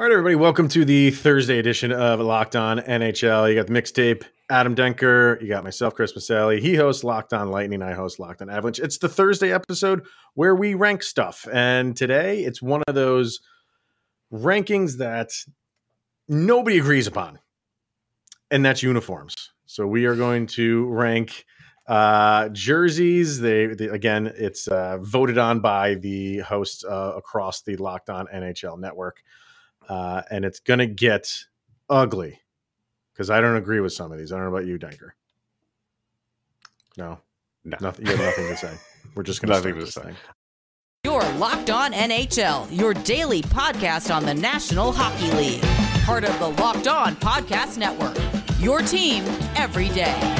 All right, everybody, welcome to the Thursday edition of Locked On NHL. You got the mixtape, Adam Denker. You got myself, Chris Maselli. He hosts Locked On Lightning. I host Locked On Avalanche. It's the Thursday episode where we rank stuff. And today it's one of those rankings that nobody agrees upon, and that's uniforms. So we are going to rank uh, jerseys. They, they again, it's uh, voted on by the hosts uh, across the Locked On NHL network uh, and it's gonna get ugly because I don't agree with some of these. I don't know about you, Denker. No, No. nothing. You have nothing to say. We're just gonna Nothing to this say. thing. Your Locked On NHL, your daily podcast on the National Hockey League. Part of the Locked On Podcast Network. Your team every day.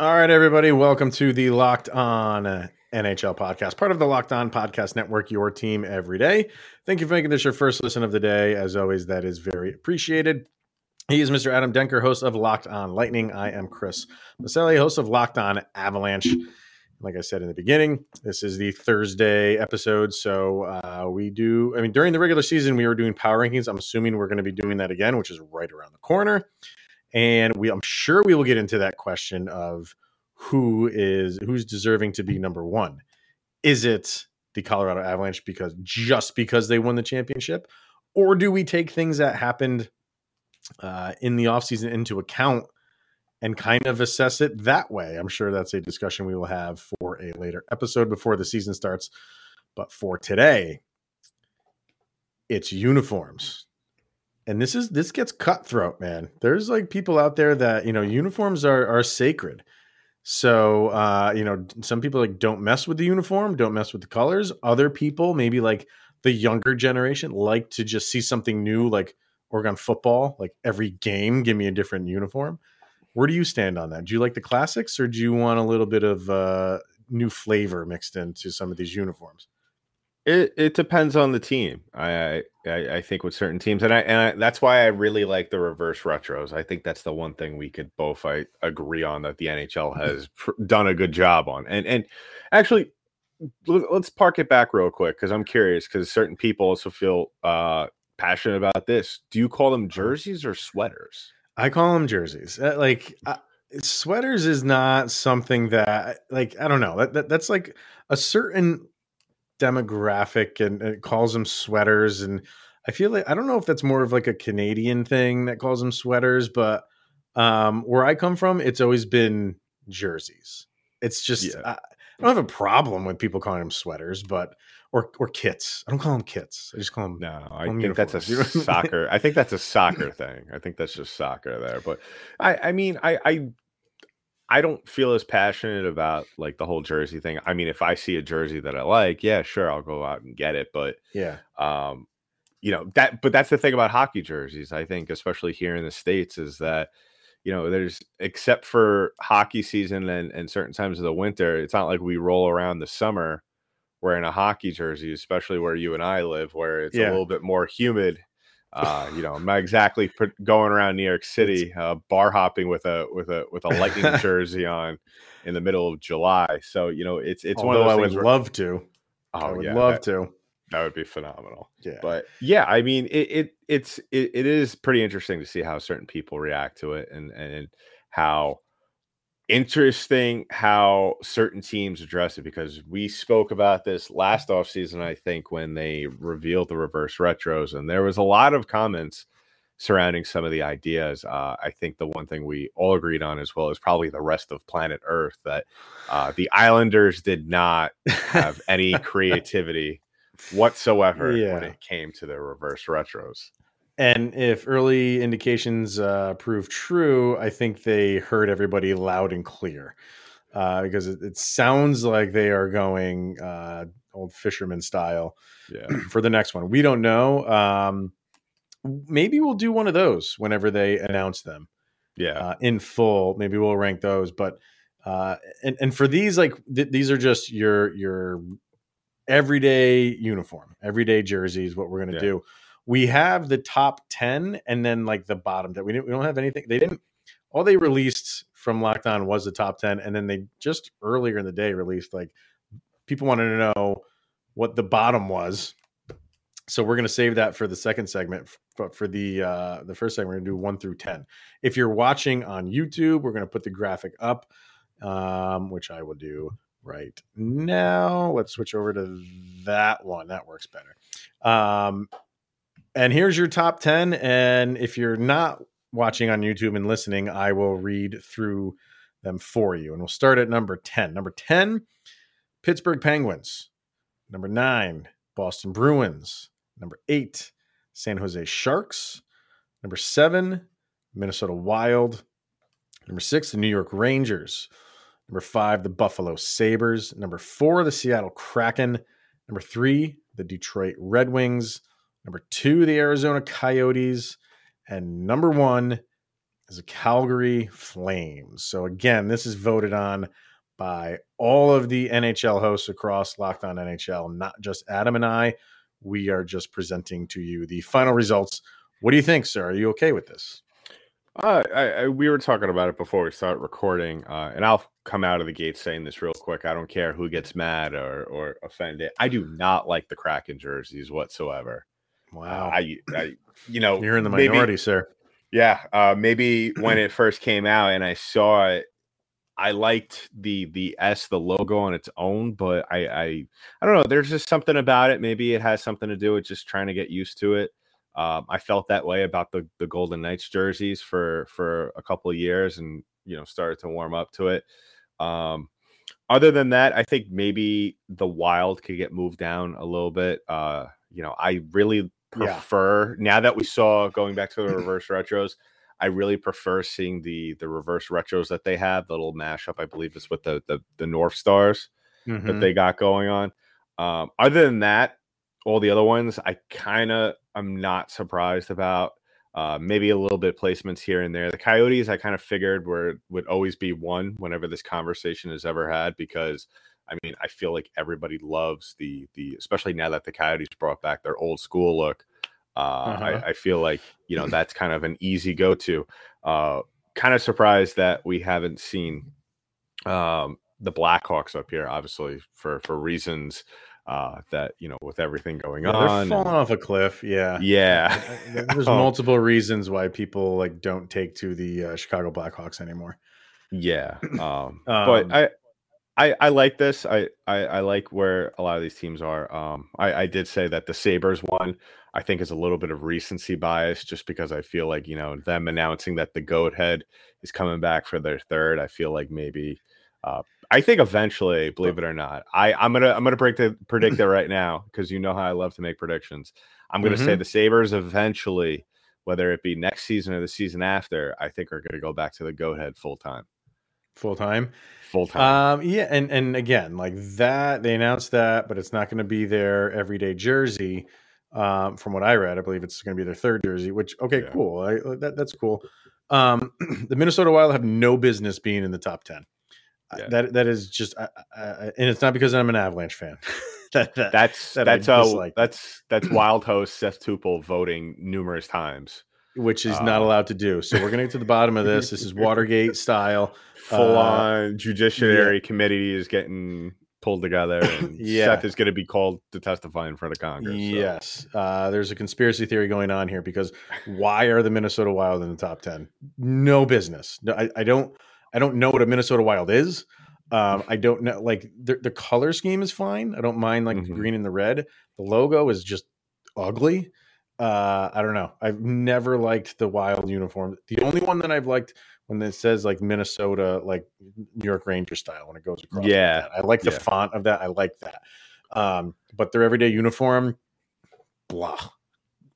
All right, everybody, welcome to the Locked On NHL podcast, part of the Locked On Podcast Network, your team every day. Thank you for making this your first listen of the day. As always, that is very appreciated. He is Mr. Adam Denker, host of Locked On Lightning. I am Chris Maselli, host of Locked On Avalanche. Like I said in the beginning, this is the Thursday episode. So uh, we do, I mean, during the regular season, we were doing power rankings. I'm assuming we're going to be doing that again, which is right around the corner and we i'm sure we will get into that question of who is who's deserving to be number one. Is it the colorado avalanche because just because they won the championship? Or do we take things that happened uh, in the offseason into account and kind of assess it that way? I'm sure that's a discussion we will have for a later episode before the season starts. But for today it's uniforms and this is this gets cutthroat man. There's like people out there that you know uniforms are are sacred. So uh you know some people like don't mess with the uniform don't mess with the colors. Other people maybe like the younger generation like to just see something new like oregon football like every game give me a different uniform. Where do you stand on that? Do you like the classics or do you want a little bit of uh new flavor mixed into some of these uniforms It it depends on the team. I I, I think with certain teams, and I and I, that's why I really like the reverse retros. I think that's the one thing we could both I agree on that the NHL has pr- done a good job on. And and actually, let- let's park it back real quick because I'm curious because certain people also feel uh passionate about this. Do you call them jerseys or sweaters? I call them jerseys. Uh, like uh, sweaters is not something that like I don't know. That, that that's like a certain demographic and it calls them sweaters and I feel like I don't know if that's more of like a Canadian thing that calls them sweaters, but um where I come from it's always been jerseys. It's just Yeah. I, I don't have a problem with people calling them sweaters, but or or kits. I don't call them kits. I just call them No, I Home think that's a uniforms. You know? soccer. I think that's a soccer thing. I think that's just soccer there. But I, I mean, I, I, I don't feel as passionate about like the whole jersey thing. I mean, if I see a jersey that I like, yeah, sure, I'll go out and get it. But yeah. um, you know that. But that's the thing about hockey jerseys. I think, especially here in the states, is that you know there's except for hockey season and and certain times of the winter, it's not like we roll around the summer wearing a hockey jersey, especially where you and I live, where it's Yeah. a little bit more humid. Uh, you know, I'm not exactly going around New York City, uh, bar hopping with a with a with a lightning jersey on in the middle of July. So you know, it's it's one of Although those I would where- love to. I oh would yeah, love that, to. that would be phenomenal. Yeah. But yeah, I mean, it, it it's it, it is pretty interesting to see how certain people react to it and and how interesting how certain teams address it because we spoke about this last offseason, I think, when they revealed the reverse retros, and there was a lot of comments surrounding some of the ideas. Uh, I think the one thing we all agreed on as well is probably the rest of planet Earth that uh, the Islanders did not have any creativity whatsoever Yeah. when it came to the reverse retros. And if early indications uh, prove true, I think they heard everybody loud and clear uh, because it, it sounds like they are going uh, old fisherman style Yeah. for the next one. We don't know. Um, maybe we'll do one of those whenever they announce them Yeah. uh, in full. Maybe we'll rank those. But uh, and and for these, like th- these are just your your everyday uniform, everyday jerseys. What we're gonna Yeah. do. We have the top 10 and then like the bottom 10. We, didn't, we don't have anything. They didn't, all they released from Locked On was the top 10. And then they just earlier in the day released like people wanted to know what the bottom was. So we're going to save that for the second segment. But for the uh, the first segment, we're going to do one through ten. If you're watching on YouTube, we're going to put the graphic up, um, which I will do right now. Let's switch over to that one. That works better. Um, and here's your top 10. And if you're not watching on YouTube and listening, I will read through them for you. And we'll start at number 10. Number 10, Pittsburgh Penguins. Number nine, Boston Bruins. Number eight, San Jose Sharks. Number seven, Minnesota Wild. Number six, the New York Rangers. Number five, the Buffalo Sabres. Number four, the Seattle Kraken. Number three, the Detroit Red Wings. Number two, the Arizona Coyotes. And number one is the Calgary Flames. So, again, this is voted on by all of the NHL hosts across Locked On NHL, not just Adam and I. We are just presenting to you the final results. What do you think, sir? Are you okay with this? Uh, I, I, we were talking about it before we started recording, uh, and I'll come out of the gate saying this real quick. I don't care who gets mad or or offended. I do not like the Kraken jerseys whatsoever. Uh, Wow. I, I, you know, You're in the maybe- minority, sir. Yeah, uh, maybe when it first came out and I saw it, I liked the the S, the logo on its own, but I I I don't know. There's just something about it. Maybe it has something to do with just trying to get used to it. Um, I felt that way about the the Golden Knights jerseys for for a couple of years, and you know started to warm up to it. Um, other than that, I think maybe the Wild could get moved down a little bit. Uh, you know, I really Yeah. prefer now that we saw going back to the reverse retros. I really prefer seeing the the reverse retros that they have. The little mashup, I believe, is with the the, the North Stars that Mhm. they got going on. Um, other than that, all the other ones, I kind of I'm not surprised about. Uh, maybe a little bit placements here and there. The Coyotes, I kind of figured were would always be one whenever this conversation is ever had because I mean I feel like everybody loves the the especially now that the Coyotes brought back their old school look. Uh, Uh-huh. I, I feel like you know that's kind of an easy go to. Uh, kind of surprised that we haven't seen um, the Blackhawks up here, obviously for for reasons uh, that you know with everything going Yeah, on. they're and- falling off a cliff. Yeah. yeah, There's Um, multiple reasons why people like don't take to the uh, Chicago Blackhawks anymore. yeah. Um, Um, but I, I, I like this. I, I, I like where a lot of these teams are. Um, I, I did say that the Sabres one, I think, is a little bit of recency bias, just because I feel like you know them announcing that the Goat Head is coming back for their third. I feel like maybe. Uh, I think eventually, believe it or not, I I'm gonna I'm gonna break the predict it right now because you know how I love to make predictions. I'm gonna say Mhm. the Sabres eventually, whether it be next season or the season after, I think are gonna go back to the Goat Head full time. Full time. Full time. Um, yeah, and and again, like that, they announced that, but it's not going to be their everyday jersey. Um, from what I read, I believe it's going to be their third jersey. Which okay, Yeah. cool. I, that that's cool. Um, the Minnesota Wild have no business being in the top ten. Uh, Yeah. That that is just, I, I, I- and it's not because I'm an Avalanche fan. that, that That's that that's uh, dislike. that's that's Wild host Seth Toupal voting numerous times. Which is not Uh, allowed to do. So we're going to get to the bottom of this. This is Watergate style. Full Uh, on judiciary committee is getting pulled together, and Yeah. Seth is going to be called to testify in front of Congress. so- Yes, uh, there's a conspiracy theory going on here because why are the Minnesota Wild in the top ten? No business. No, I, I don't. I don't know what a Minnesota Wild is. Um, I don't know. Like the, the color scheme is fine. I don't mind like the Mhm. green and the red. The logo is just ugly. Uh, I don't know. I've never liked the Wild uniform. The only one that I've liked when it says like Minnesota, like New York Ranger style when it goes across. Yeah, that. I like the yeah. font of that. I like that. Um, but their everyday uniform, blah,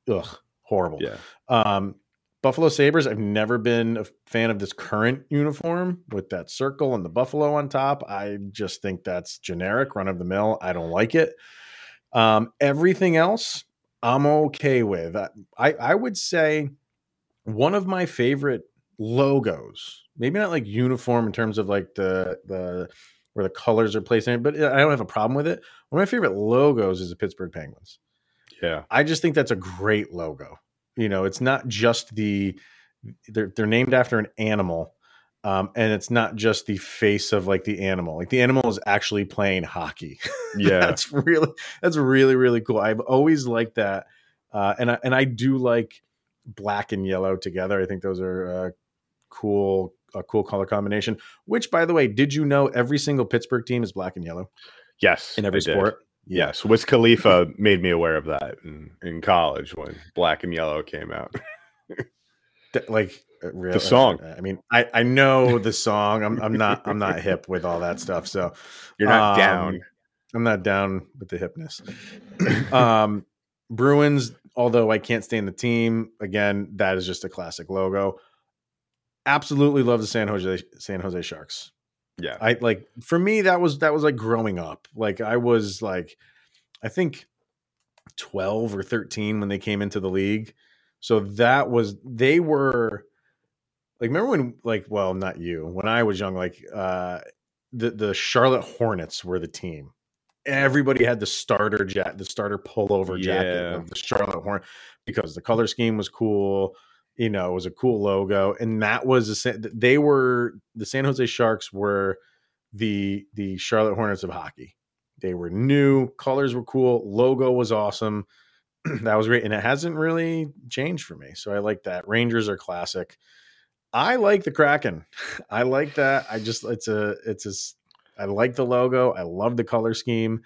ugh, horrible. yeah. Um, Buffalo Sabres, I've never been a fan of this current uniform with that circle and the buffalo on top. I just think that's generic, run of the mill. I don't like it. Um, everything else, I'm okay with. I, I I would say one of my favorite logos, maybe not like uniform in terms of like the the where the colors are placed in it, but uh, I don't have a problem with it. One of my favorite logos is the Pittsburgh Penguins. Yeah. I just think that's a great logo. You know, it's not just the they're they're named after an animal, um, and it's not just the face of like the animal. Like the animal is actually playing hockey. Yeah. that's really that's really really cool. I've always liked that, uh, and I, and I do like black and yellow together. I think those are uh, cool a cool color combination. Which, by the way, did you know every single Pittsburgh team is black and yellow yes. in every I did. sport? Yes. Wiz Khalifa made me aware of that in, in college when Black and Yellow came out. Like real, The song. I mean, I I know the song. I'm I'm not I'm not hip with all that stuff. So You're not um, down. I'm not down with the hipness. um, Bruins, although I can't stand the team, again, that is just a classic logo. Absolutely love the San Jose San Jose Sharks. Yeah. I like for me that was that was like growing up. Like I was like I think 12 or 13 when they came into the league. So that was they were like remember when like well not you when I was young like uh the the Charlotte Hornets were the team. Everybody had the starter jet the starter pullover jacket Yeah. of the Charlotte Hornet because the color scheme was cool. You know, it was a cool logo, and that was the they were the San Jose Sharks were the the Charlotte Hornets of hockey. They were new, colors were cool, logo was awesome. that was great, and it hasn't really changed for me. So I like that. Rangers are classic. I like the Kraken. I like that. I just it's a it's a I like the logo. I love the color scheme.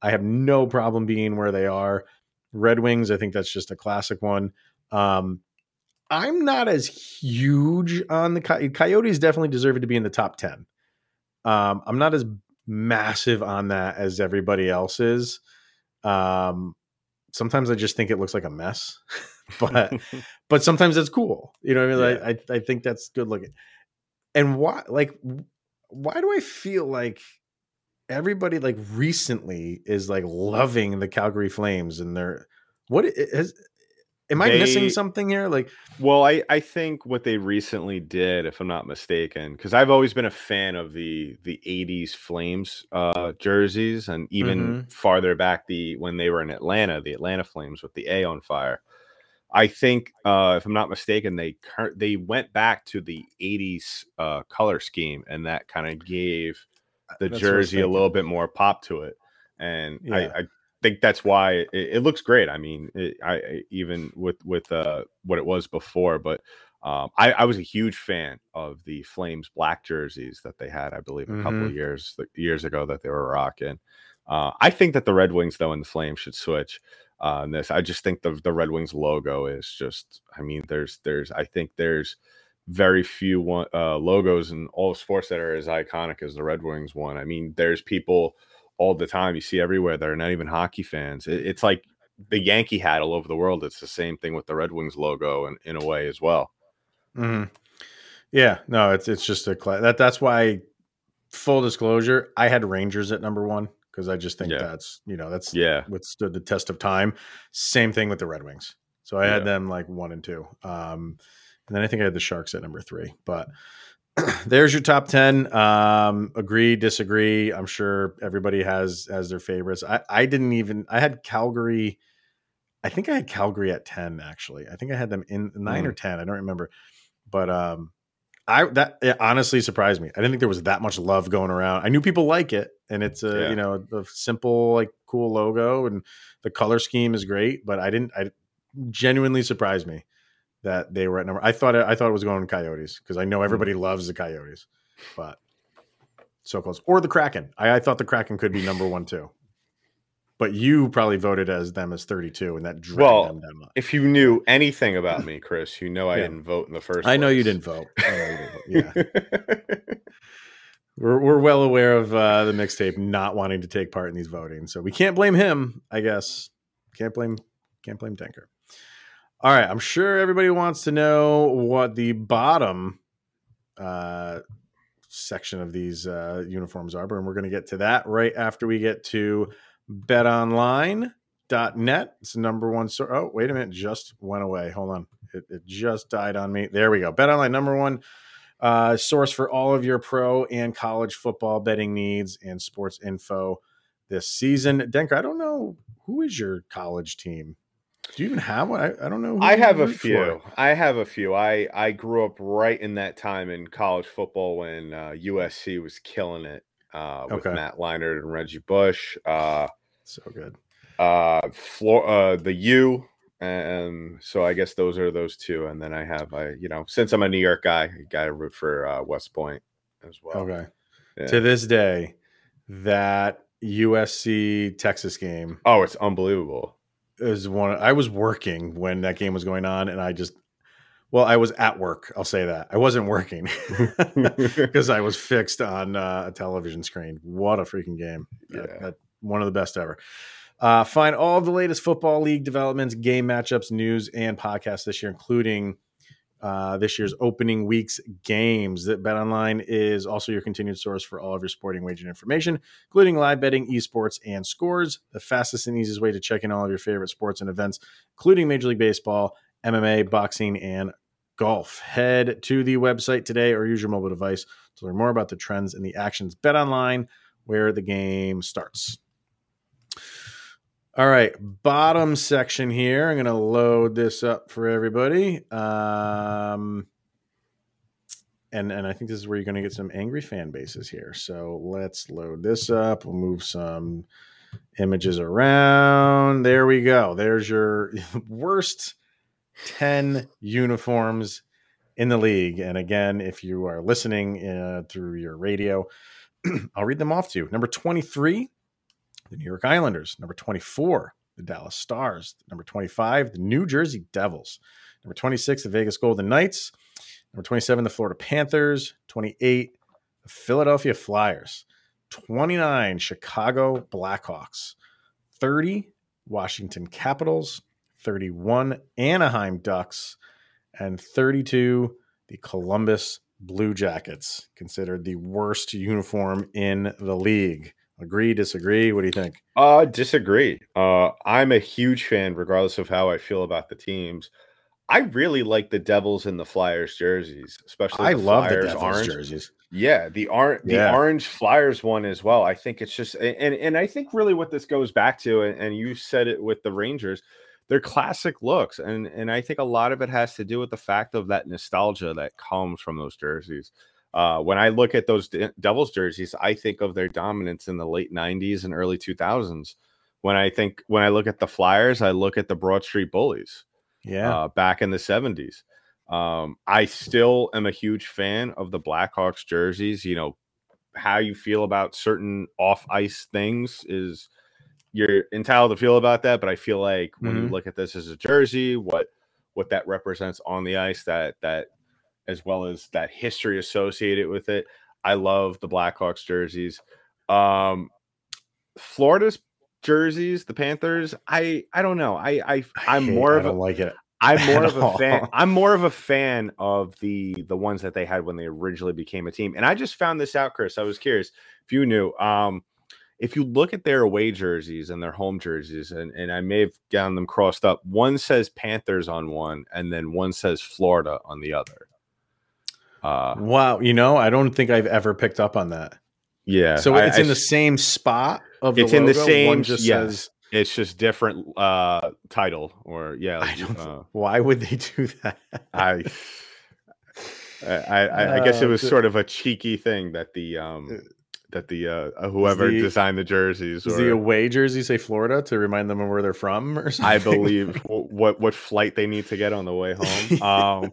I have no problem being where they are. Red Wings, I think that's just a classic one. Um, I'm not as huge on the Coy- Coyotes. Definitely deserve it to be in the top ten. Um, I'm not as massive on that as everybody else is. Um, sometimes I just think it looks like a mess, but but sometimes it's cool. You know what I mean? Like, I I think that's good looking. And why like why do I feel like everybody like recently is like loving the Calgary Flames and they're what is am I missing something here? Like Well, I, I think what they recently did, if I'm not mistaken, because I've always been a fan of the the '80s Flames uh, jerseys, and even Mm-hmm. farther back the when they were in Atlanta, the Atlanta Flames with the A on fire. I think, uh, if I'm not mistaken, they cur- they went back to the '80s uh, color scheme, and that kind of gave the That's what I was jersey a little bit more pop to it. And Yeah. I, I think that's why it, it looks great. I mean, it, I I- even with with uh, what it was before, but um, I, I was a huge fan of the Flames black jerseys that they had. I believe a couple of years years ago that they were rocking. Uh, I think that the Red Wings though and the Flames should switch uh, on this. I just think the the Red Wings logo is just. I mean, there's there's I think there's very few one, uh, logos in all sports that are as iconic as the Red Wings one. I mean, there's people all the time you see everywhere that are not even hockey fans. It, it's like the Yankee hat all over the world. It's the same thing with the Red Wings logo, and in a way as well. Mhm. Yeah, no, it's it's just a that that's why full disclosure, I had Rangers at number 1 because I just think Yeah. that's, you know, that's Yeah, withstood the test of time. Same thing with the Red Wings. So I had them like 1 and 2. Um and then I think I had the Sharks at number 3. But there's your top 10. Um agree, disagree. I'm sure everybody has has their favorites. I I didn't even I had Calgary I think I had Calgary at 10 actually. I think I had them in 9 or 10. I don't remember. But um I that it honestly surprised me. I didn't think there was that much love going around. I knew people like it and it's a, Yeah. you know, a simple like cool logo and the color scheme is great, but I didn't I genuinely surprised me that they were at number. I thought it, I thought it was going Coyotes because I know mm-hmm. everybody loves the Coyotes, but so close. Or the Kraken. I, I thought the Kraken could be number one too. But you probably voted as them as 32, and that dragged Well, them down. if you knew anything about me, Chris, you know I Yeah. didn't vote in the first. I know you didn't vote. I know you didn't vote. Yeah. we're, we're well aware of uh, the mixtape not wanting to take part in these voting, so we can't blame him. I guess can't blame can't blame Denker. All right, I'm sure everybody wants to know what the bottom uh, section of these uh, uniforms are, but we're going to get to that right after we get to BetOnline.net. It's the number one. So, oh, wait a minute, just went away. Hold on, it, it just died on me. There we go. BetOnline, number one uh, source for all of your pro and college football betting needs and sports info. this season. Denker, I don't know who is your college team. Do you even have one? I, I don't know. I have a few. For. I have a few. I I grew up right in that time in college football when uh, USC was killing it uh, with okay. Matt Leinart and Reggie Bush. Uh, so good. Uh, floor, uh, the U. And so I guess those are those two. And then I have, I you know, since I'm a New York guy, I got to root for uh, West Point as well. Okay. Yeah. To this day, that USC Texas game. Oh, it's unbelievable. Is one I was working when that game was going on, and I just well, I was at work. I'll say that I wasn't working because I was fixed on uh, a television screen. What a freaking game! Yeah. That, that, one of the best ever. Uh, find all the latest football league developments, game matchups, news, and podcasts this year, including uh, this year's opening week's games. That Bet Online is also your continued source for all of your sporting wagering information, including live betting, esports, and scores. The fastest and easiest way to check in all of your favorite sports and events, including Major League Baseball, MMA, boxing, and golf. Head to the website today or use your mobile device to learn more about the trends and the actions. Bet Online, where the game starts. All right, bottom section here. I'm going to load this up for everybody. Um, and and I think this is where you're going to get some angry fan bases here. So let's load this up. We'll move some images around. There we go. There's your worst 10 uniforms in the league. And again, if you are listening uh, through your radio, I'll read them off to you. Number 23, the New York Islanders. Number 24, the Dallas Stars. Number 25, the New Jersey Devils. Number 26, the Vegas Golden Knights. Number 27, the Florida Panthers. 28, the Philadelphia Flyers. 29, Chicago Blackhawks. 30, Washington Capitals. 31, Anaheim Ducks. And 32, the Columbus Blue Jackets, considered the worst uniform in the league. Agree, disagree? What do you think? Uh disagree. Uh I'm a huge fan, regardless of how I feel about the teams. I really like the Devils and the Flyers jerseys, especially I love Flyers the Devils orange. jerseys. Yeah, the orange the yeah. orange Flyers one as well. I think it's just and and I think really what this goes back to, and, and you said it with the Rangers, they're classic looks, and and I think a lot of it has to do with the fact of that nostalgia that comes from those jerseys. Uh, when I look at those De- Devils jerseys, I think of their dominance in the late '90s and early 2000s. When I think when I look at the Flyers, I look at the Broad Street Bullies. Yeah, uh, back in the '70s. Um, I still am a huge fan of the Blackhawks jerseys. You know, how you feel about certain off ice things is you're entitled to feel about that. But I feel like when mm-hmm. you look at this as a jersey, what what that represents on the ice, that that as well as that history associated with it. I love the Blackhawks jerseys. Um, Florida's jerseys, the Panthers. I I don't know. I I I'm more I of a like it. I'm more of a fan. I'm more of a fan of the the ones that they had when they originally became a team. And I just found this out, Chris. I was curious if you knew. Um, if you look at their away jerseys and their home jerseys, and, and I may have gotten them crossed up, one says Panthers on one, and then one says Florida on the other. Uh, wow, you know, I don't think I've ever picked up on that. Yeah, so it's I, in the same spot of the it's in the same. One just yes. says it's just different uh title or yeah. I don't. Uh, why would they do that? I. I, I, I guess it was uh, sort of a cheeky thing that the um uh, that the uh whoever the, designed the jerseys or the away jersey say Florida to remind them of where they're from or something. I believe what what flight they need to get on the way home. Um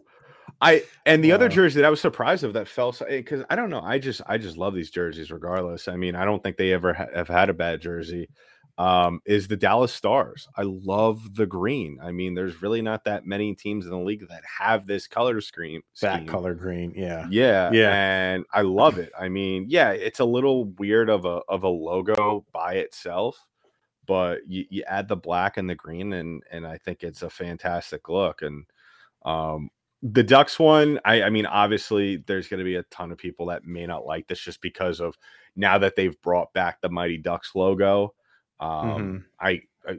I and the uh, other jersey that I was surprised of that fell because I don't know. I just I just love these jerseys regardless. I mean, I don't think they ever ha- have had a bad jersey. Um, is the Dallas Stars. I love the green. I mean, there's really not that many teams in the league that have this color scheme. That color green, yeah, yeah, yeah, and I love it. I mean, yeah, it's a little weird of a of a logo by itself, but you, you add the black and the green, and and I think it's a fantastic look. And um, the Ducks one, I, I mean, obviously, there's going to be a ton of people that may not like this just because of now that they've brought back the Mighty Ducks logo. Um, mm-hmm. I, I,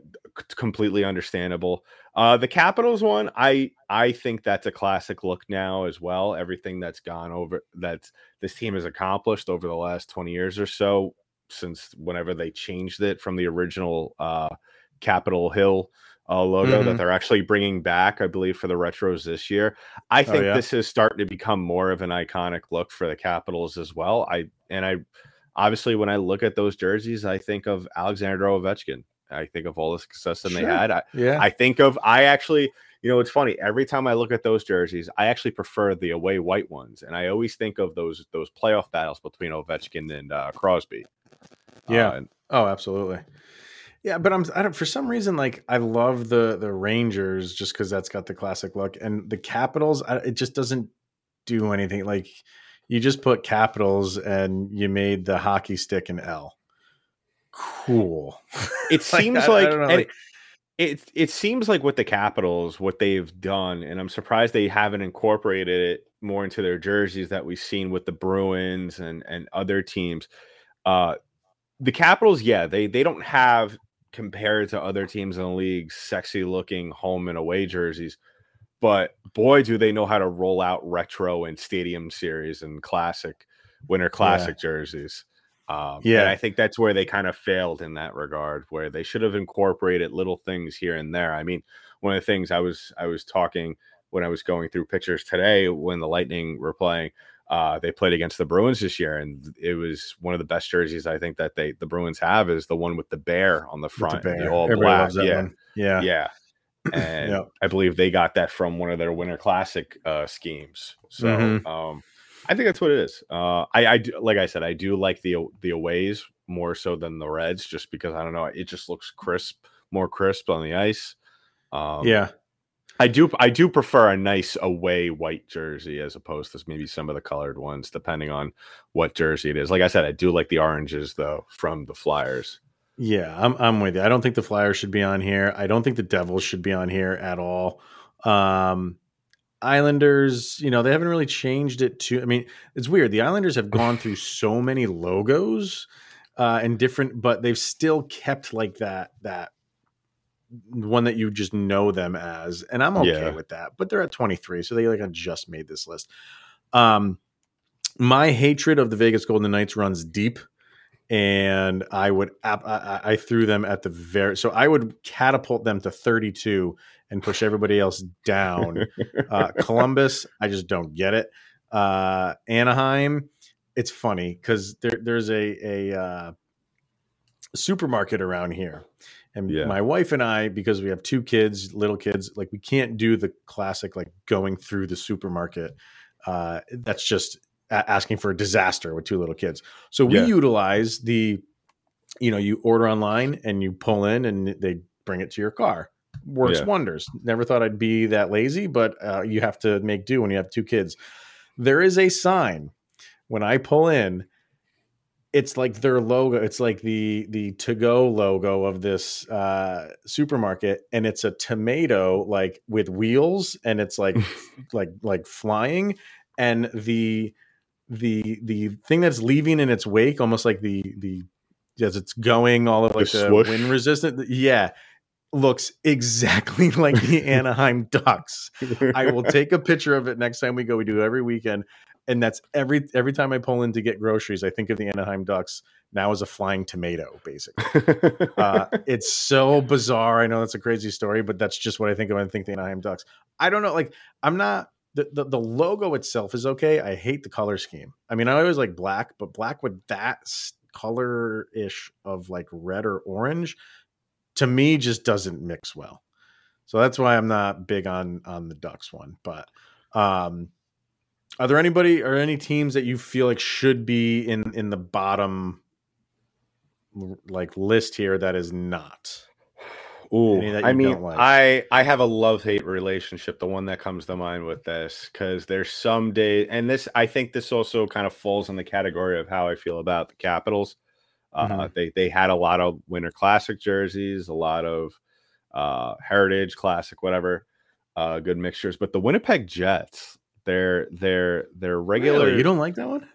completely understandable. Uh, the Capitals one, I I think that's a classic look now as well. Everything that's gone over that this team has accomplished over the last 20 years or so since whenever they changed it from the original uh, Capitol Hill uh, logo Mhm. that they're actually bringing back, I believe, for the retros this year. I think yeah? this is starting to become more of an iconic look for the Capitals as well. I and I obviously when I look at those jerseys, I think of Alexander Ovechkin. I think of all the success that they had. I, Yeah. I think of I actually, you know, it's funny. Every time I look at those jerseys, I actually prefer the away white ones, and I always think of those those playoff battles between Ovechkin and uh, Crosby. Yeah. Uh, Oh, absolutely. Yeah, but I'm I don't for some reason like I love the the Rangers just because that's got the classic look, and the Capitals I, it just doesn't do anything. Like you just put Capitals and you made the hockey stick an L. Cool. it Like, seems I- like, know, like- it it seems like with the Capitals, what they've done, and I'm surprised they haven't incorporated it more into their jerseys that we've seen with the Bruins and and other teams. Uh, the Capitals, yeah, they they don't have compared to other teams in the league sexy looking home and away jerseys, but boy, do they know how to roll out retro and stadium series and classic winter classic jerseys. Um, Yeah. and I think that's where they kind of failed in that regard, where they should have incorporated little things here and there. I mean, one of the things I was I was talking when I was going through pictures today when the Lightning were playing. Uh, they played against the Bruins this year, and it was one of the best jerseys I think that they the Bruins have is the one with the bear on the With front, the all Everybody black. yeah, one. Yeah. yeah. And Yep. I believe they got that from one of their Winter Classic uh, schemes. So Mhm. um, I think that's what it is. Uh, I, I do, like I said, I do like the the aways more so than the Reds, just because I don't know, it just looks crisp, more crisp on the ice. Um, yeah. I do I do prefer a nice away white jersey as opposed to maybe some of the colored ones, depending on what jersey it is. Like I said, I do like the oranges though from the Flyers. Yeah, I'm I'm with you. I don't think the Flyers should be on here. I don't think the Devils should be on here at all. Um Islanders, you know, they haven't really changed it to I mean, it's weird. The Islanders have gone through so many logos uh and different but they've still kept like that that one that you just know them as and I'm okay Yeah. with that. But they're at 23, so they like I just made this list. Um my hatred of the Vegas Golden Knights runs deep and I would I, I threw them at the very so I would catapult them to 32 and push everybody else down. Uh, Columbus, I just don't get it. Uh, Anaheim, it's funny because there there's a a uh, supermarket around here, and Yeah. my wife and I because we have two kids, little kids, like we can't do the classic like going through the supermarket. Uh, that's just asking for a disaster with two little kids. So we Yeah. utilize the, you know, you order online and you pull in and they bring it to your car. Works Yeah. wonders. Never thought I'd be that lazy, but uh, you have to make do when you have two kids. There is a sign when I pull in. It's like their logo. It's like the the to go logo of this uh, supermarket, and it's a tomato like with wheels, and it's like like like flying, and the the the thing that's leaving in its wake, almost like the the as it's going, all of The like the, swoosh. wind resistant. Yeah, looks exactly like the Anaheim Ducks. I will take a picture of it next time we go. We do every weekend, and that's every every time I pull in to get groceries. I think of the Anaheim Ducks now as a flying tomato, basically. Uh, it's so bizarre. I know that's a crazy story, but that's just what I think of when I think the Anaheim Ducks. I don't know. Like, I'm not. The, the, the logo itself is okay. I hate the color scheme. I mean, I always like black, but black with that color ish of like red or orange to me just doesn't mix well. So that's why I'm not big on on the Ducks one. But um, are there anybody or any teams that you feel like should be in in the bottom like list here that is not? Ooh, I mean, like? I I have a love hate relationship. The one that comes to mind with this, because there's some days, and this I think this also kind of falls in the category of how I feel about the Capitals. Uh, Mhm. They they had a lot of Winter Classic jerseys, a lot of uh, Heritage Classic, whatever, uh, good mixtures. But the Winnipeg Jets, they're they're they're regular. Really? You don't like that one?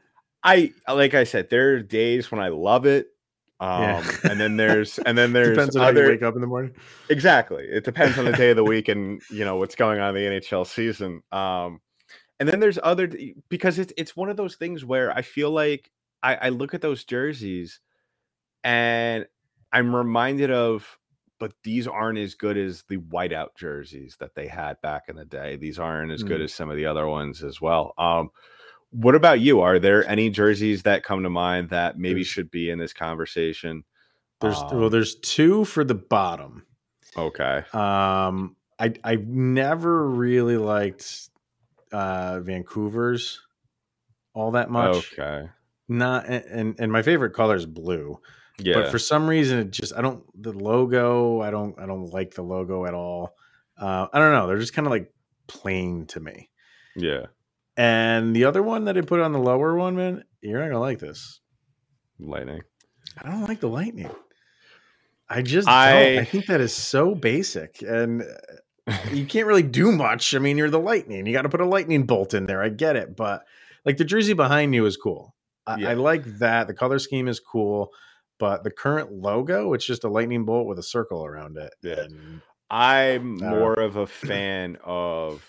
I like I said, there are days when I love it. Um, Yeah. and then there's and then there's Depends on how other you wake up in the morning. Exactly. It depends on the day of the week and you know what's going on in the NHL season. Um, and then there's other because it's it's one of those things where I feel like I, I look at those jerseys and I'm reminded of, but these aren't as good as the whiteout jerseys that they had back in the day. These aren't as good Mm. as some of the other ones as well. Um, what about you? Are there any jerseys that come to mind that maybe should be in this conversation? There's Um, well, there's two for the bottom. okay. Um, I I never really liked uh Vancouver's all that much. Okay. Not and and my favorite color is blue. Yeah. But for some reason, it just I don't the logo. I don't I don't like the logo at all. Uh, I don't know. They're just kind of like plain to me. yeah. And the other one that I put on the lower one, man, you're not gonna like this. Lightning. I don't like the lightning. I just I- don't. I think that is so basic, and uh, you can't really do much. I mean, you're the lightning. You got to put a lightning bolt in there. I get it, but like the jersey behind you is cool. I, Yeah. I like that. The color scheme is cool, but the current logo, it's just a lightning bolt with a circle around it. Yeah. And I'm Uh, more of a fan of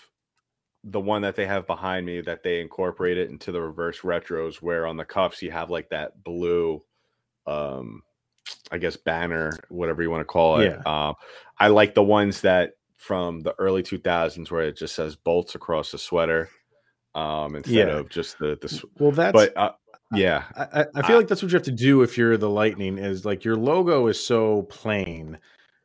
the one that they have behind me that they incorporate it into the reverse retros where on the cuffs you have like that blue um I guess banner, whatever you want to call it. Um I like the ones that from the early 2000s where it just says bolts across the sweater um instead Yeah. of just the the well, that's but uh, yeah. I, I- I feel I- like that's what you have to do if you're the Lightning. Is like your logo is so plain,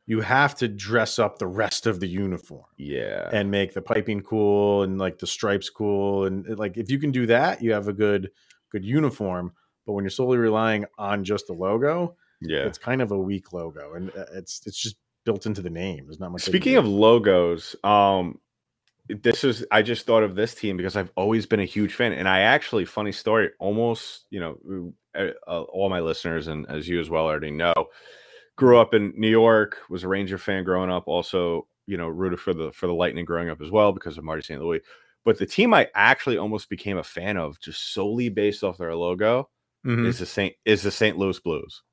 you have to dress up the rest of the uniform Yeah. and make the piping cool and like the stripes cool. And like if you can do that, you have a good good uniform. But when you're solely relying on just the logo, yeah. it's kind of a weak logo, and uh, it's it's just built into the name. There's not much. Speaking of logos, um, this is I just thought of this team because I've always been a huge fan, and I actually, funny story, almost you know, uh, uh, all my listeners and as you as well already know, grew up in New York, was a Ranger fan growing up, also you know rooted for the for the Lightning growing up as well because of Marty St. Louis. But the team I actually almost became a fan of just solely based off their logo Mhm. is the Saint is the St. Louis Blues.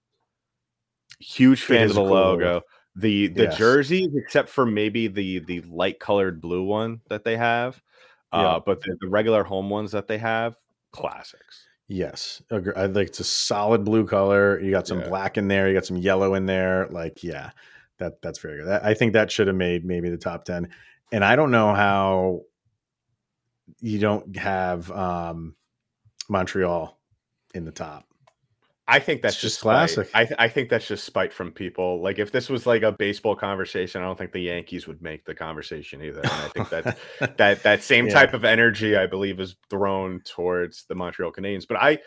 Huge fan of the cool logo. The the Yes. jerseys, except for maybe the the light colored blue one that they have, uh, Yeah. but the, the regular home ones that they have, classics. Yes. I think it's a solid blue color. You got some Yeah. black in there. You got some yellow in there. Like, yeah, that that's very good. That, I think that should have made maybe the top ten. And I don't know how you don't have um, Montreal in the top. I think that's It's just classic. I th- I think that's just spite from people. Like if this was like a baseball conversation, I don't think the Yankees would make the conversation either. And I think that that that same Yeah. type of energy i believe is thrown towards the montreal canadiens but i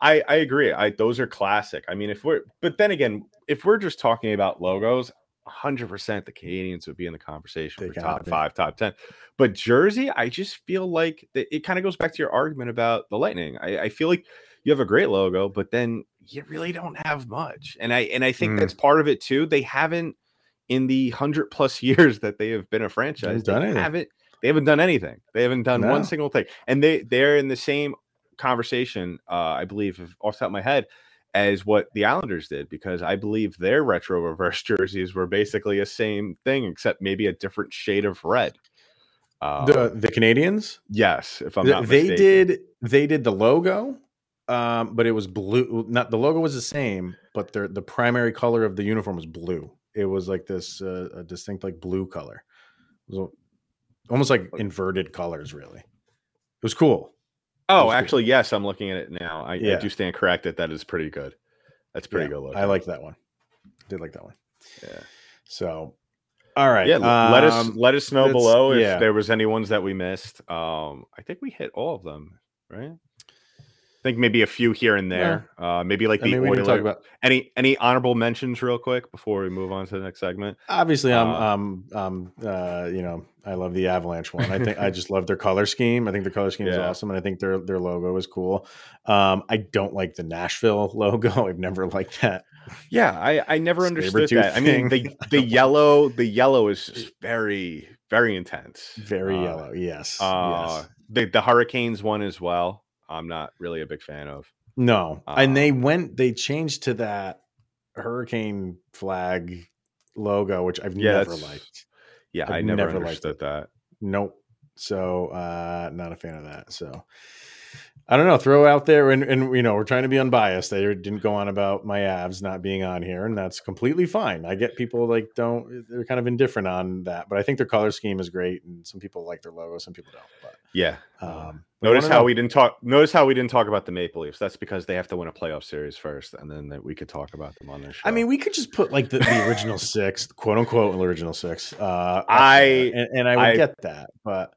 i i agree i those are classic i mean if we're but then again if we're just talking about logos 100% the canadiens would be in the conversation They for top five top 10 but jersey i just feel like it kind of goes back to your argument about the lightning I, I feel like you have a great logo but then you really don't have much and i and i think Mm. that's part of it too they haven't in the 100 plus years that they have been a franchise done they haven't they haven't done anything. They haven't done No. one single thing, and they they're in the same conversation, uh, I believe, off the top of my head, as what the Islanders did, because I believe their retro reverse jerseys were basically the same thing, except maybe a different shade of red. Uh, the the Canadiens, yes, if I'm not they mistaken. did they did the logo, um, but it was blue. Not the logo was the same, but the the primary color of the uniform was blue. It was like this uh, a distinct like blue color. Almost like inverted colors. Really, it was cool. Oh, was actually, yes, I'm looking at it now. I, I do stand corrected. That is pretty good. That's pretty Yeah, good. Looking. I liked that one. Did like that one. Yeah. So, all right. Yeah, l- let us um, let us know below if yeah. there was any ones that we missed. Um, I think we hit all of them, right? I think maybe a few here and there. Uh, maybe like I the mean, we Oilers. about. any any honorable mentions real quick before we move on to the next segment. Obviously, I'm, um, um, uh, you know, I love the Avalanche one. I think I just love their color scheme. I think their color scheme is awesome, and I think their their logo is cool. Um, I don't like the Nashville logo. I've never liked that. Yeah, I I never understood that. I mean, the the yellow the yellow is just very very intense. Very Uh, yellow. Yes. Uh, yes. the the Hurricanes one as well. I'm not really a big fan of. No, and they um, went. They changed to that hurricane flag logo, which I've Yeah, never liked. Yeah, I've I never, never liked understood that. Nope. So uh not a fan of that. So I don't know. Throw out there, and, and you know, we're trying to be unbiased. They didn't go on about my Avs not being on here, and that's completely fine. I get people like don't they're kind of indifferent on that, but I think their color scheme is great, and some people like their logo, some people don't. But Yeah. um, Notice how know. we didn't talk. Notice how we didn't talk about the Maple Leafs. That's because they have to win a playoff series first, and then we could talk about them on this show. I mean, we could just put like the, the original six, quote unquote, original six. Uh, I- and, and I would I- get that, but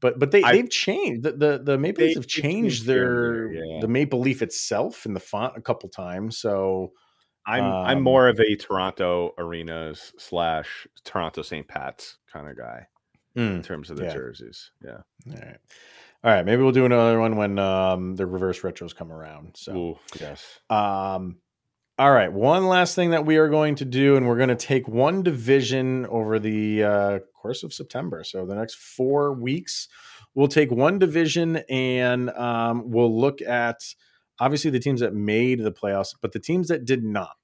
but but they I- they've changed the the, the Maple Leafs have changed their yeah. the Maple Leaf itself in the font a couple times. So I'm I'm um, more of a Toronto Arenas slash Toronto St. Pat's kind of guy in terms of the yeah. jerseys. Yeah. all right, all right. Maybe we'll do another one when um, the reverse retros come around. So. Ooh, yes. Um, all right. One last thing that we are going to do, and we're going to take one division over the uh, course of September. So the next four weeks, we'll take one division and um, we'll look at obviously the teams that made the playoffs, but the teams that did not.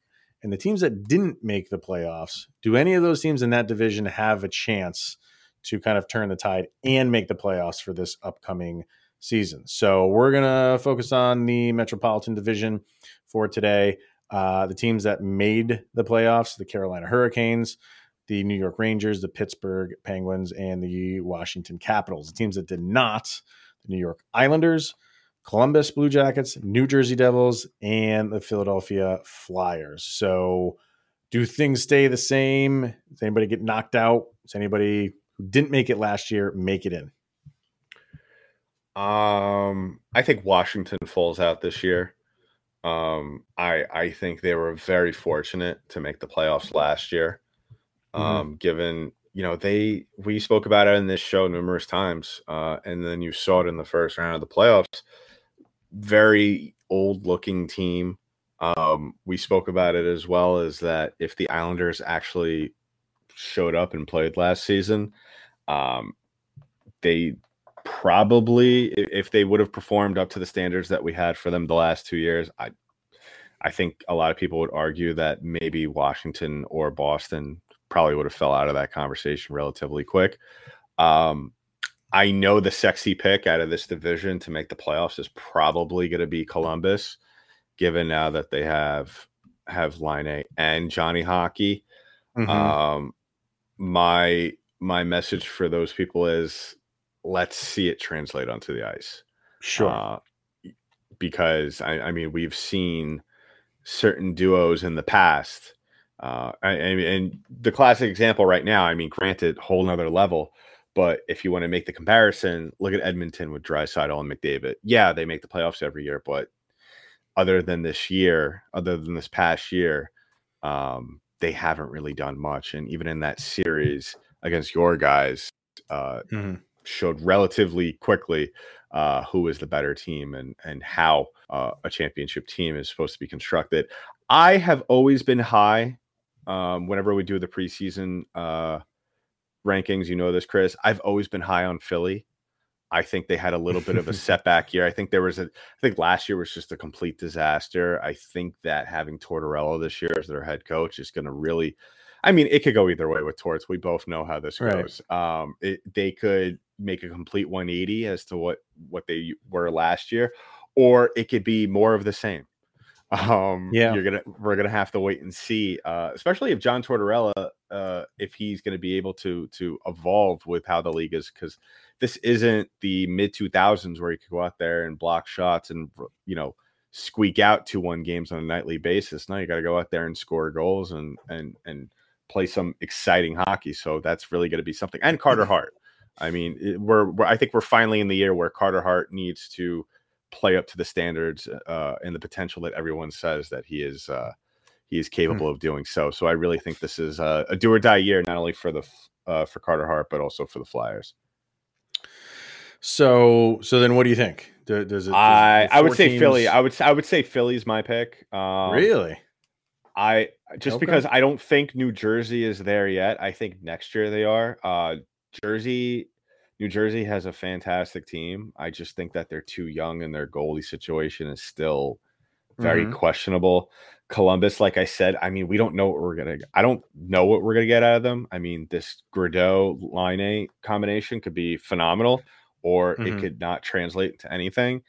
And the teams that didn't make the playoffs, do any of those teams in that division have a chance to kind of turn the tide and make the playoffs for this upcoming season? So we're going to focus on the Metropolitan Division for today. Uh, the teams that made the playoffs the Carolina Hurricanes, the New York Rangers, the Pittsburgh Penguins, and the Washington Capitals. The teams that did not the New York Islanders, Columbus Blue Jackets, New Jersey Devils, and the Philadelphia Flyers. So, do things stay the same? Does anybody get knocked out? Does anybody who didn't make it last year make it in? Um, I think Washington falls out this year. Um, I I think they were very fortunate to make the playoffs last year. Mhm. Um, given you know they we spoke about it in this show numerous times, uh, and then you saw it in the first round of the playoffs. Very old looking team. Um, we spoke about it as well as that if the Islanders actually showed up and played last season, um, they probably if they would have performed up to the standards that we had for them the last two years, I I think a lot of people would argue that maybe Washington or Boston probably would have fell out of that conversation relatively quick. Um, I know the sexy pick out of this division to make the playoffs is probably going to be Columbus, given now that they have have Laine and Johnny Hockey. Mm-hmm. Um, my my message for those people is let's see it translate onto the ice. sure. Uh, because I, I mean, we've seen certain duos in the past. Uh, I, I mean, and the classic example right now, I mean, granted, whole nother level, but if you want to make the comparison, look at Edmonton with Draisaitl and McDavid. Yeah, they make the playoffs every year, but other than this year, other than this past year, um, they haven't really done much. And even in that series against your guys, uh, Mhm. showed relatively quickly uh, who is the better team and and how uh, a championship team is supposed to be constructed. I have always been high um, whenever we do the preseason uh, rankings. You know this, Chris. I've always been high on Philly. I think they had a little bit of a setback year. I think there was a. I think last year was just a complete disaster. I think that having Tortorella this year as their head coach is going to really. I mean, it could go either way with Torts. We both know how this Right. goes. Um, it, they could make a complete 180 as to what what they were last year, or it could be more of the same. Um, Yeah. you're gonna we're gonna have to wait and see, uh, especially if John Tortorella, uh, if he's gonna be able to to evolve with how the league is, because this isn't the mid 2000s where you could go out there and block shots and you know squeak out two one games on a nightly basis. Now you got to go out there and score goals and and and play some exciting hockey. So that's really going to be something. And Carter Hart. I mean, it- we're, we're I think we're finally in the year where Carter Hart needs to play up to the standards uh, and the potential that everyone says that he is uh, he is capable of doing so. So I really think this is a, a do or die year, not only for the uh, for Carter Hart but also for the Flyers. So, so then, what do you think? Do- Does it? does I I would say Philly. I would I would say Philly's my pick. Um, really? I just Okay. because I don't think New Jersey is there yet. I think next year they are. Uh Jersey, New Jersey has a fantastic team. I just think that they're too young and their goalie situation is still very Mhm. questionable. Columbus, like I said, I mean, we don't know what we're gonna. I don't know what we're gonna get out of them. I mean, this Gaudreau line A combination could be phenomenal, or Mhm. it could not translate to anything.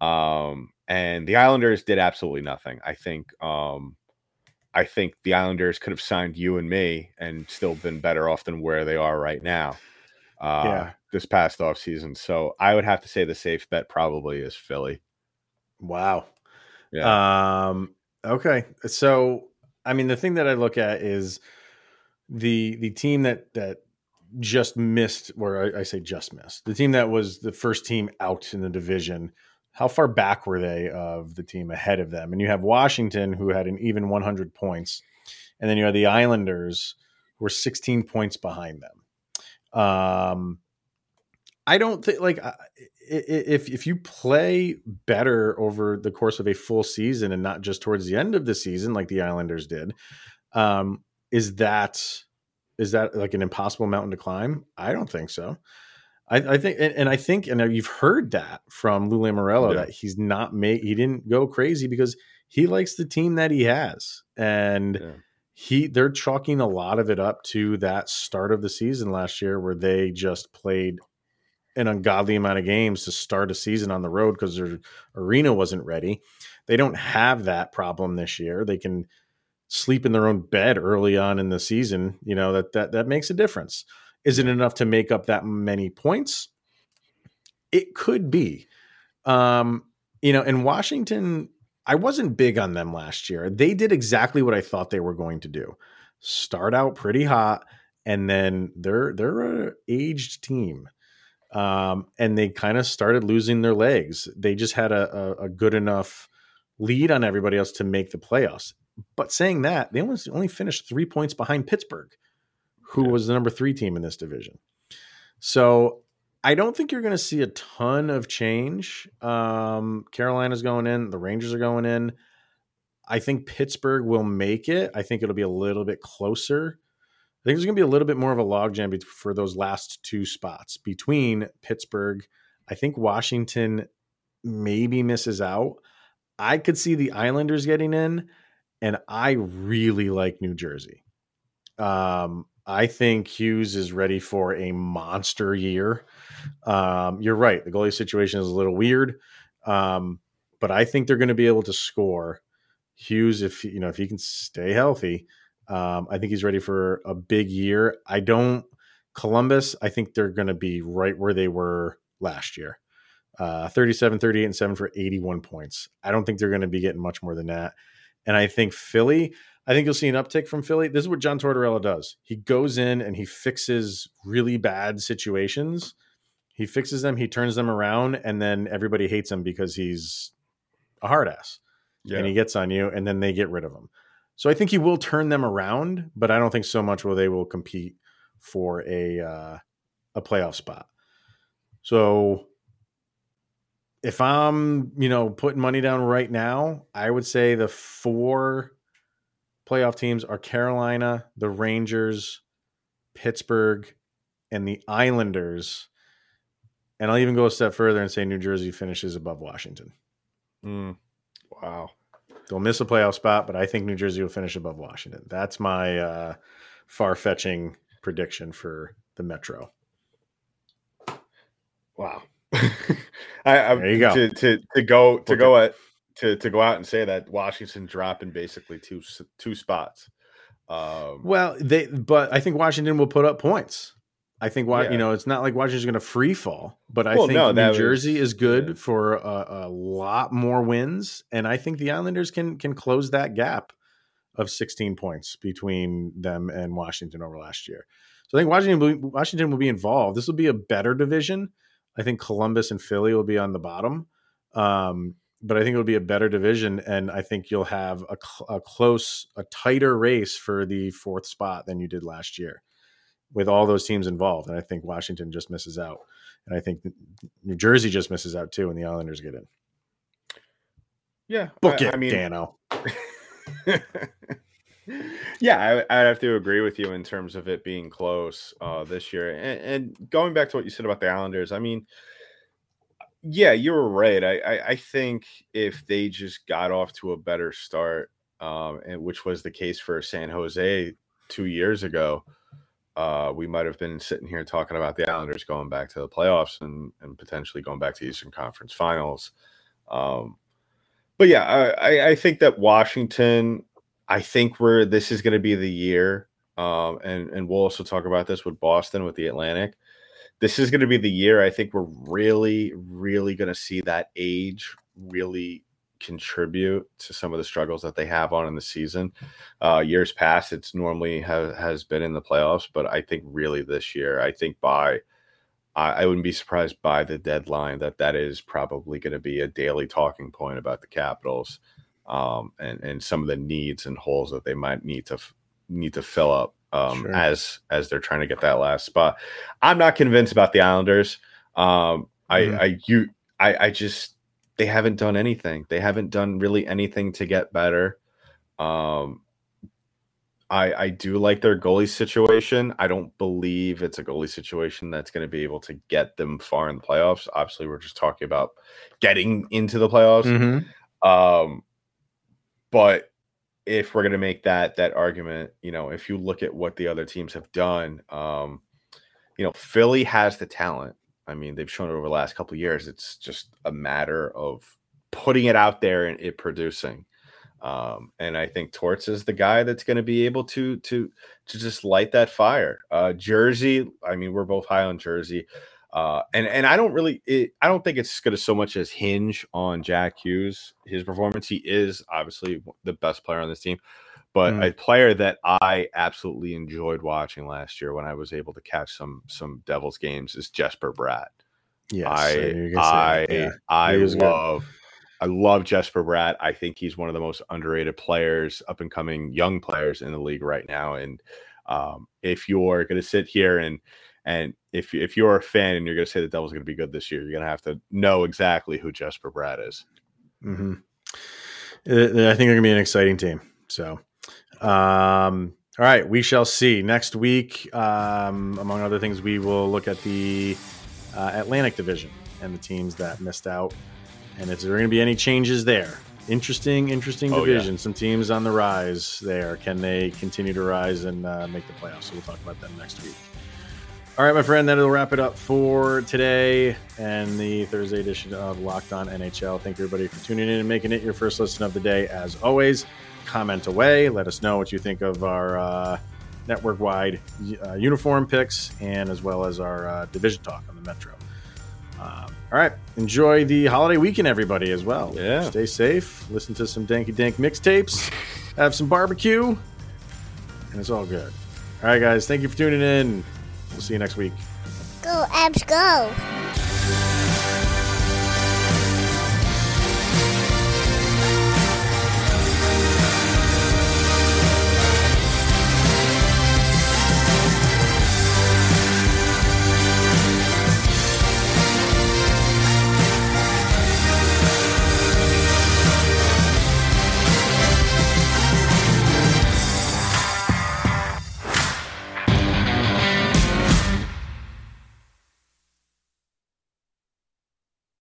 Um, and the Islanders did absolutely nothing. I think um, I think the Islanders could have signed you and me and still been better off than where they are right now. Uh, Yeah. this past offseason. So I would have to say the safe bet probably is Philly. Wow. Yeah. Um, okay. So, I mean, the thing that I look at is the the team that that just missed, or I, I say just missed, the team that was the first team out in the division. How far back were they of the team ahead of them? And you have Washington, who had an even 100 points, and then you have the Islanders, who were 16 points behind them. Um, I don't think like if if you play better over the course of a full season and not just towards the end of the season like the Islanders did, um, is that is that like an impossible mountain to climb? I don't think so. I, I think, and, and I think, and you've heard that from Lou Lamoriello Yeah. that he's not made, he didn't go crazy because he likes the team that he has, and Yeah. he they're chalking a lot of it up to that start of the season last year where they just played an ungodly amount of games to start a season on the road because their arena wasn't ready. They don't have that problem this year. They can sleep in their own bed early on in the season. You know that that that makes a difference. Is it enough to make up that many points? It could be. Um, you know, in Washington, I wasn't big on them last year. They did exactly what I thought they were going to do. Start out pretty hot, and then they're they're a aged team. Um, and they kind of started losing their legs. They just had a, a, a good enough lead on everybody else to make the playoffs. But saying that, they only, only finished three points behind Pittsburgh, who Yeah. was the number three team in this division. So I don't think you're going to see a ton of change. Um, Carolina's going in, the Rangers are going in. I think Pittsburgh will make it. I think it'll be a little bit closer. I think there's going to be a little bit more of a logjam for those last two spots between Pittsburgh. I think Washington maybe misses out. I could see the Islanders getting in, and I really like New Jersey. Um, I think Hughes is ready for a monster year. Um, you're right. The goalie situation is a little weird, um, but I think they're going to be able to score. Hughes, if you know, if he can stay healthy, um, I think he's ready for a big year. I don't. Columbus, I think they're going to be right where they were last year. Uh, 37, 38, and 7 for 81 points. I don't think they're going to be getting much more than that. And I think Philly, I think you'll see an uptick from Philly. This is what John Tortorella does. He goes in and he fixes really bad situations. He fixes them, he turns them around, and then everybody hates him because he's a hard ass Yeah. and he gets on you, and then they get rid of him. So I think he will turn them around, but I don't think so much will they will compete for a uh, a playoff spot. So if I'm, you know, putting money down right now, I would say the four playoff teams are Carolina, the Rangers, Pittsburgh, and the Islanders. And I'll even go a step further and say New Jersey finishes above Washington. Mm. Wow. They'll miss a playoff spot, but I think New Jersey will finish above Washington. That's my uh, far-fetching prediction for the Metro. Wow. I, I There you go. To, to to go to Book go at to to go out and say that Washington dropping basically two two spots. Um, Well, they but I think Washington will put up points. I think Yeah. you know it's not like Washington's going to free fall, but I Well, think no, New that was- Jersey is good yeah. for a, a lot more wins, and I think the Islanders can can close that gap of 16 points between them and Washington over last year. So I think Washington Washington will be involved. This will be a better division. I think Columbus and Philly will be on the bottom. Um, but I think it'll be a better division, and I think you'll have a, cl- a close, a tighter race for the fourth spot than you did last year, with all those teams involved. And I think Washington just misses out, and I think New Jersey just misses out too, and the Islanders get in. yeah, Book I, it, I mean, Dano. yeah, I, I'd have to agree with you in terms of it being close uh, this year. And, and going back to what you said about the Islanders, I mean, yeah, you were right. I, I, I think if they just got off to a better start, um, and which was the case for San Jose two years ago, uh, we might have been sitting here talking about the Islanders going back to the playoffs and, and potentially going back to Eastern Conference Finals. Um, but yeah, I, I think that Washington, I think we're this is going to be the year, um, and and we'll also talk about this with Boston with the Atlantic. This is going to be the year I think we're really, really going to see that age really contribute to some of the struggles that they have on in the season. Uh, years past, it's normally ha- has been in the playoffs, but I think really this year, I think by I, I wouldn't be surprised by the deadline that that is probably going to be a daily talking point about the Capitals um, and and some of the needs and holes that they might need to f- need to fill up um, sure. as as they're trying to get that last spot. I'm not convinced about the Islanders. Um, mm-hmm. I I you I I just they haven't done anything. They haven't done really anything to get better. Um, I I do like their goalie situation. I don't believe it's a goalie situation that's going to be able to get them far in the playoffs. Obviously, we're just talking about getting into the playoffs. Mm-hmm. Um, but if we're going to make that that argument, you know, if you look at what the other teams have done, um, you know, Philly has the talent. I mean, they've shown it over the last couple of years. It's just a matter of putting it out there and it producing. Um, and I think Torts is the guy that's going to be able to to to just light that fire. Uh, Jersey, I mean, we're both high on Jersey, uh, and and I don't really, it, I don't think it's going to so much as hinge on Jack Hughes his performance. He is obviously the best player on this team, but mm. a player that I absolutely enjoyed watching last year when I was able to catch some some Devils games is Jesper Bratt. Yes, I I yeah. I love. Good. I love Jesper Bratt. I think he's one of the most underrated players, up and coming young players in the league right now. And um, if you're going to sit here and and if if you're a fan and you're going to say the Devils are going to be good this year, you're going to have to know exactly who Jesper Bratt is. Mm-hmm. Uh, I think they're going to be an exciting team. So, um, all right, we shall see next week. Um, among other things, we will look at the uh, Atlantic Division and the teams that missed out and if there are going to be any changes there, interesting, interesting oh, division. Yeah. Some teams on the rise there. Can they continue to rise and uh, make the playoffs? So we'll talk about that next week. All right, my friend, that'll wrap it up for today and the Thursday edition of Locked On NHL. Thank you, everybody, for tuning in and making it your first listen of the day. As always, comment away. Let us know what you think of our uh, network wide uh, uniform picks and as well as our uh, division talk on the Metro. Um, all right. Enjoy the holiday weekend, everybody, as well. Yeah. Stay safe. Listen to some danky dank mixtapes. Have some barbecue. And it's all good. All right, guys. Thank you for tuning in. We'll see you next week. Go, Avs, go.